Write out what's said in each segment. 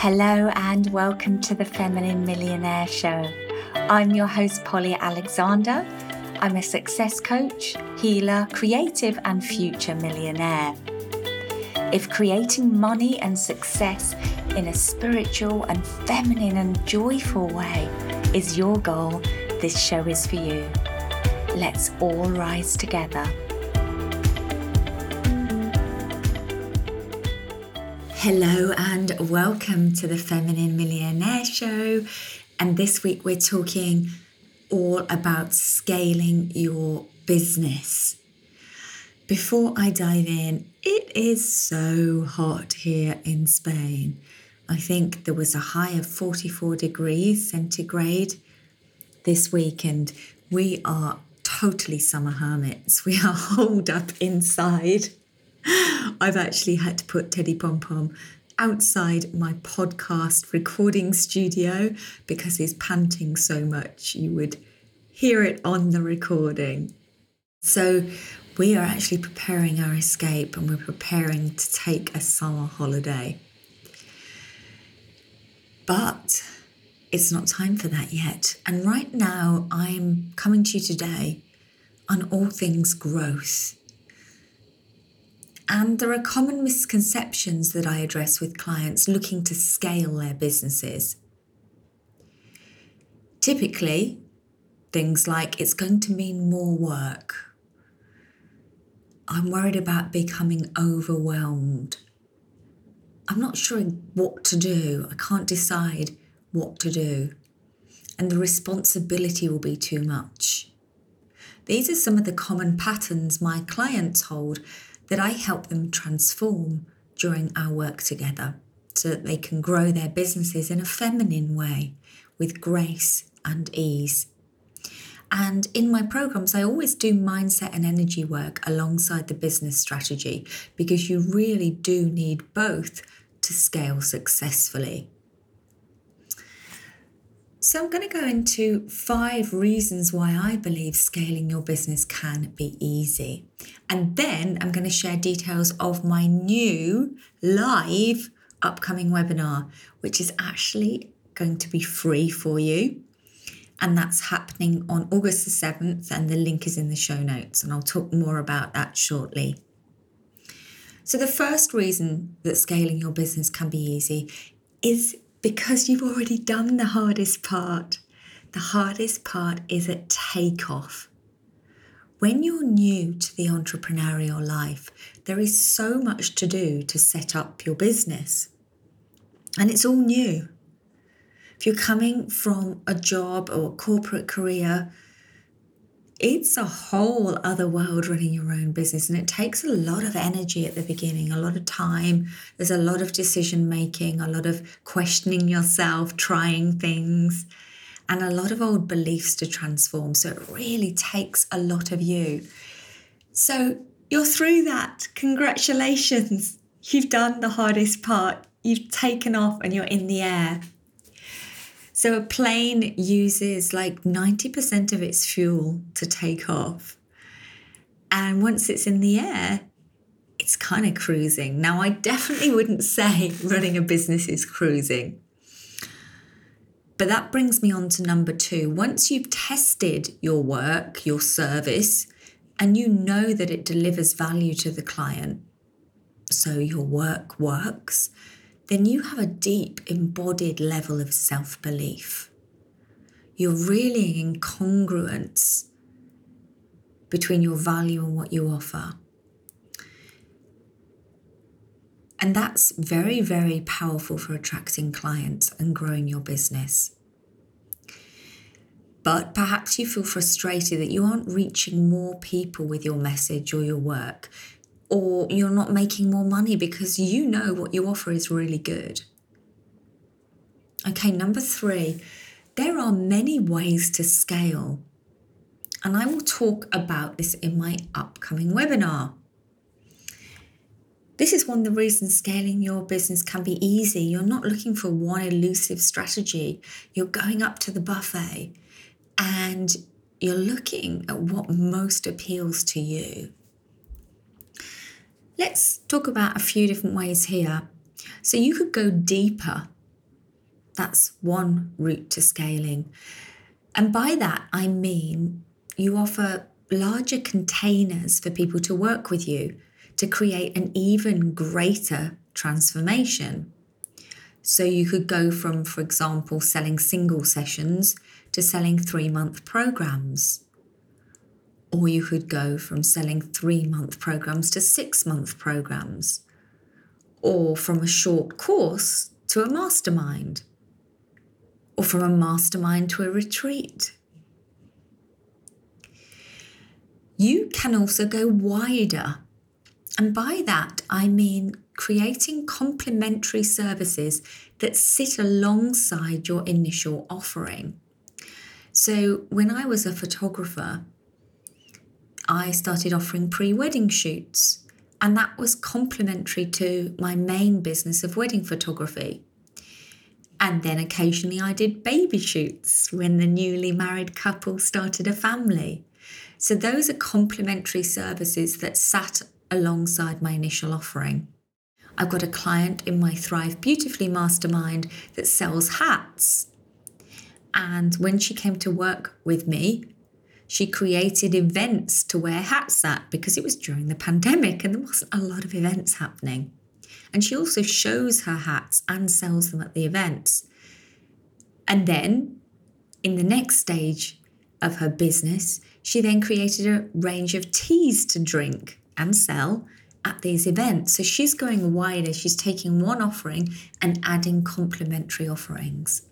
Hello and welcome to the Feminine Millionaire Show. I'm your host, Polly Alexandre. I'm a success coach, healer, creative, and future millionaire. If creating money and success in a spiritual and feminine and joyful way is your goal, this show is for you. Let's all rise together. Hello and welcome to the Feminine Millionaire Show. And this week we're talking all about scaling your business. Before I dive in, it is so hot here in Spain. I think there was a high of 44 degrees centigrade this week, and we are totally summer hermits. We are holed up inside I've actually had to put Teddy Pom Pom outside my podcast recording studio because he's panting so much you would hear it on the recording. So, we are actually preparing our escape and we're preparing to take a summer holiday. But it's not time for that yet. And right now, I'm coming to you today on all things growth and there are common misconceptions that I address with clients looking to scale their businesses. Typically, things like it's going to mean more work. I'm worried about becoming overwhelmed. I'm not sure what to do. I can't decide what to do. And the responsibility will be too much. These are some of the common patterns my clients hold that I help them transform during our work together so that they can grow their businesses in a feminine way with grace and ease. And in my programs, I always do mindset and energy work alongside the business strategy because you really do need both to scale successfully. So, I'm going to go into five reasons why I believe scaling your business can be easy. And then I'm going to share details of my new live upcoming webinar, which is actually going to be free for you. And that's happening on August the 7th, and the link is in the show notes. And I'll talk more about that shortly. So, the first reason that scaling your business can be easy is because you've already done the hardest part. The hardest part is at takeoff. When you're new to the entrepreneurial life, there is so much to do to set up your business. And it's all new. If you're coming from a job or a corporate career, it's a whole other world running your own business and it takes a lot of energy at the beginning a lot of time. There's a lot of decision making a lot of questioning yourself trying things and a lot of old beliefs to transform. So it really takes a lot of you. So you're through that. Congratulations. You've done the hardest part. You've taken off and you're in the air so a plane uses like 90% of its fuel to take off. And once it's in the air, it's kind of cruising. Now, I definitely wouldn't say running a business is cruising. But that brings me on to number two. Once you've tested your work, your service, and you know that it delivers value to the client, so your work works, then you have a deep embodied level of self belief. You're really in congruence between your value and what you offer. And that's very, very powerful for attracting clients and growing your business. But perhaps you feel frustrated that you aren't reaching more people with your message or your work or you're not making more money because you know what you offer is really good. Okay, number three, there are many ways to scale. And I will talk about this in my upcoming webinar. This is one of the reasons scaling your business can be easy. You're not looking for one elusive strategy. You're going up to the buffet and you're looking at what most appeals to you. Let's talk about a few different ways here. So you could go deeper That's one route to scaling. And by that, I mean you offer larger containers for people to work with you to create an even greater transformation. So you could go from, for example, selling single sessions to selling three month programs. Or you could go from selling three month programs to six month programs. Or from a short course to a mastermind. Or from a mastermind to a retreat. You can also go wider. And by that, I mean creating complementary services that sit alongside your initial offering. So, when I was a photographer, I started offering pre wedding shoots, and that was complementary to my main business of wedding photography. And then occasionally I did baby shoots when the newly married couple started a family. So those are complementary services that sat alongside my initial offering. I've got a client in my Thrive Beautifully mastermind that sells hats. And when she came to work with me, she created events to wear hats at because it was during the pandemic and there wasn't a lot of events happening. And she also shows her hats and sells them at the events. And then in the next stage of her business, she then created a range of teas to drink and sell at these events. So she's going wider, she's taking one offering and adding complementary offerings.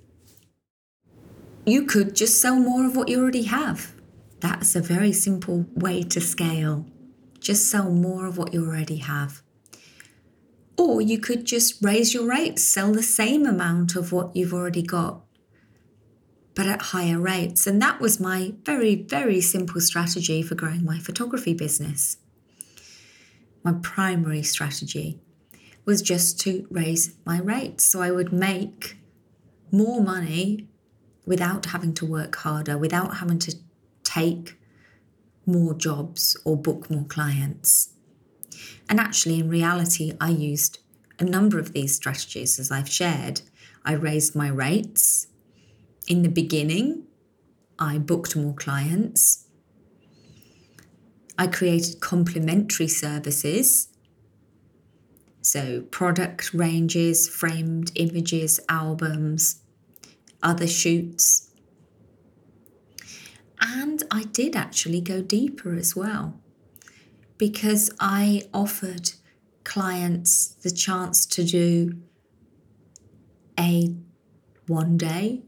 You could just sell more of what you already have. That's a very simple way to scale. Just sell more of what you already have. Or you could just raise your rates, sell the same amount of what you've already got but at higher rates. And that was my very, very simple strategy for growing my photography business. My primary strategy was just to raise my rates so I would make more money without having to work harder, without having to take more jobs or book more clients. And actually, in reality, I used a number of these strategies as I've shared. I raised my rates in the beginning, I booked more clients. I created complementary services. So, product ranges, framed images, albums, other shoots. I did actually go deeper as well because I offered clients the chance to do a one day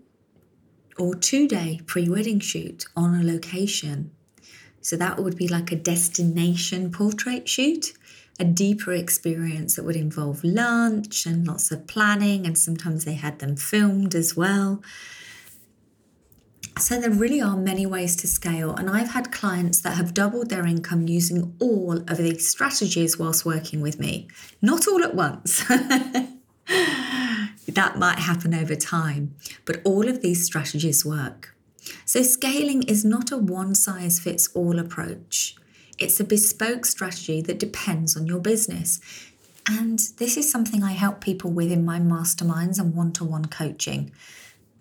or two day pre wedding shoot on a location. So that would be like a destination portrait shoot, a deeper experience that would involve lunch and lots of planning, and sometimes they had them filmed as well. So there really are many ways to scale, and I've had clients that have doubled their income using all of these strategies whilst working with me. Not all at once. that might happen over time, but all of these strategies work. So, scaling is not a one size fits all approach. It's a bespoke strategy that depends on your business. And this is something I help people with in my masterminds and one to one coaching.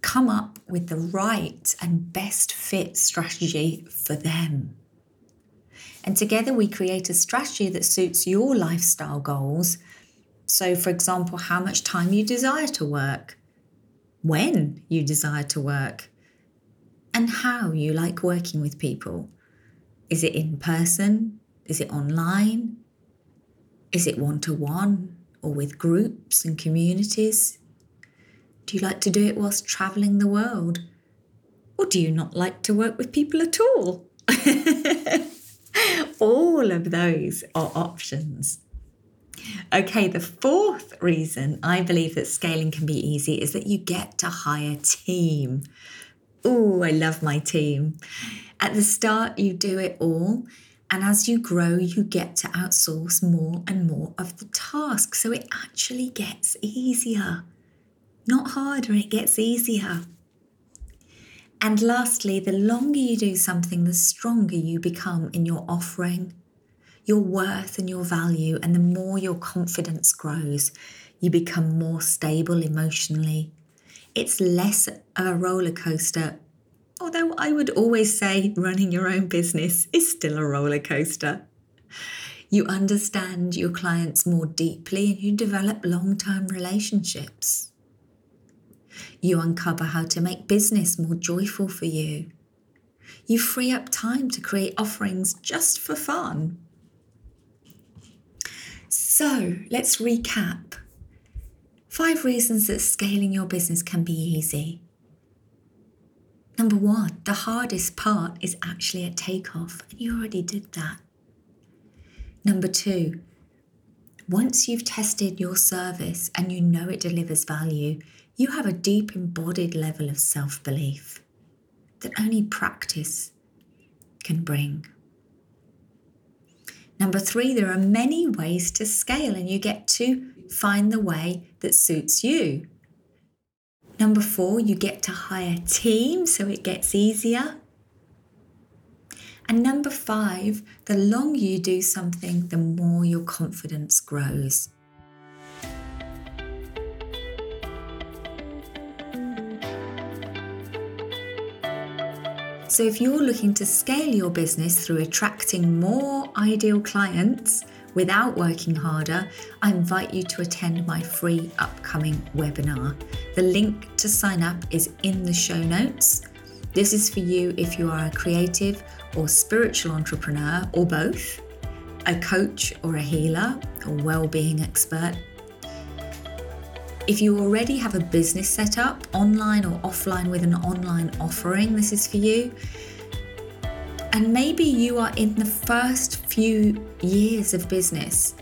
Come up with the right and best fit strategy for them. And together we create a strategy that suits your lifestyle goals so, for example, how much time you desire to work, when you desire to work, and how you like working with people. Is it in person? Is it online? Is it one to one or with groups and communities? Do you like to do it whilst travelling the world? Or do you not like to work with people at all? all of those are options. Okay, the fourth reason I believe that scaling can be easy is that you get to hire team. Oh, I love my team. At the start, you do it all. And as you grow, you get to outsource more and more of the tasks. So it actually gets easier. Not harder, it gets easier. And lastly, the longer you do something, the stronger you become in your offering your worth and your value, and the more your confidence grows, you become more stable emotionally. it's less of a roller coaster. Although I would always say running your own business is still a roller coaster. You understand your clients more deeply and you develop long term relationships. You uncover how to make business more joyful for you. You free up time to create offerings just for fun. So let's recap. Five reasons that scaling your business can be easy. Number one, the hardest part is actually at takeoff, and you already did that. Number two, once you've tested your service and you know it delivers value, you have a deep embodied level of self belief that only practice can bring. Number three, there are many ways to scale, and you get to find the way that suits you. Number four, you get to hire teams so it gets easier. And number five, the longer you do something, the more your confidence grows. So, if you're looking to scale your business through attracting more ideal clients without working harder, I invite you to attend my free upcoming webinar. The link to sign up is in the show notes. This is for you if you are a creative or spiritual entrepreneur or both, a coach or a healer or well-being expert, if you already have a business set up, online or offline, with an online offering, this is for you. And maybe you are in the first few years of business,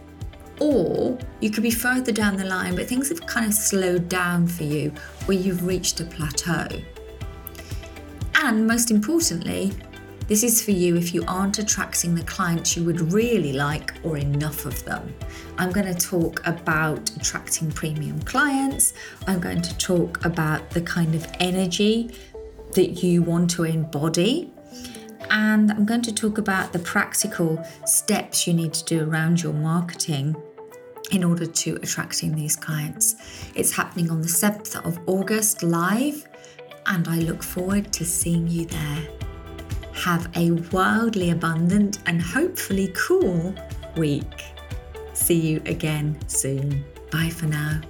or you could be further down the line, but things have kind of slowed down for you, or you've reached a plateau. And most importantly, this is for you if you aren't attracting the clients you would really like or enough of them. I'm going to talk about attracting premium clients. I'm going to talk about the kind of energy that you want to embody. And I'm going to talk about the practical steps you need to do around your marketing in order to attracting these clients. It's happening on the 7th of August live, and I look forward to seeing you there. Have a wildly abundant and hopefully cool week. See you again soon. Bye for now.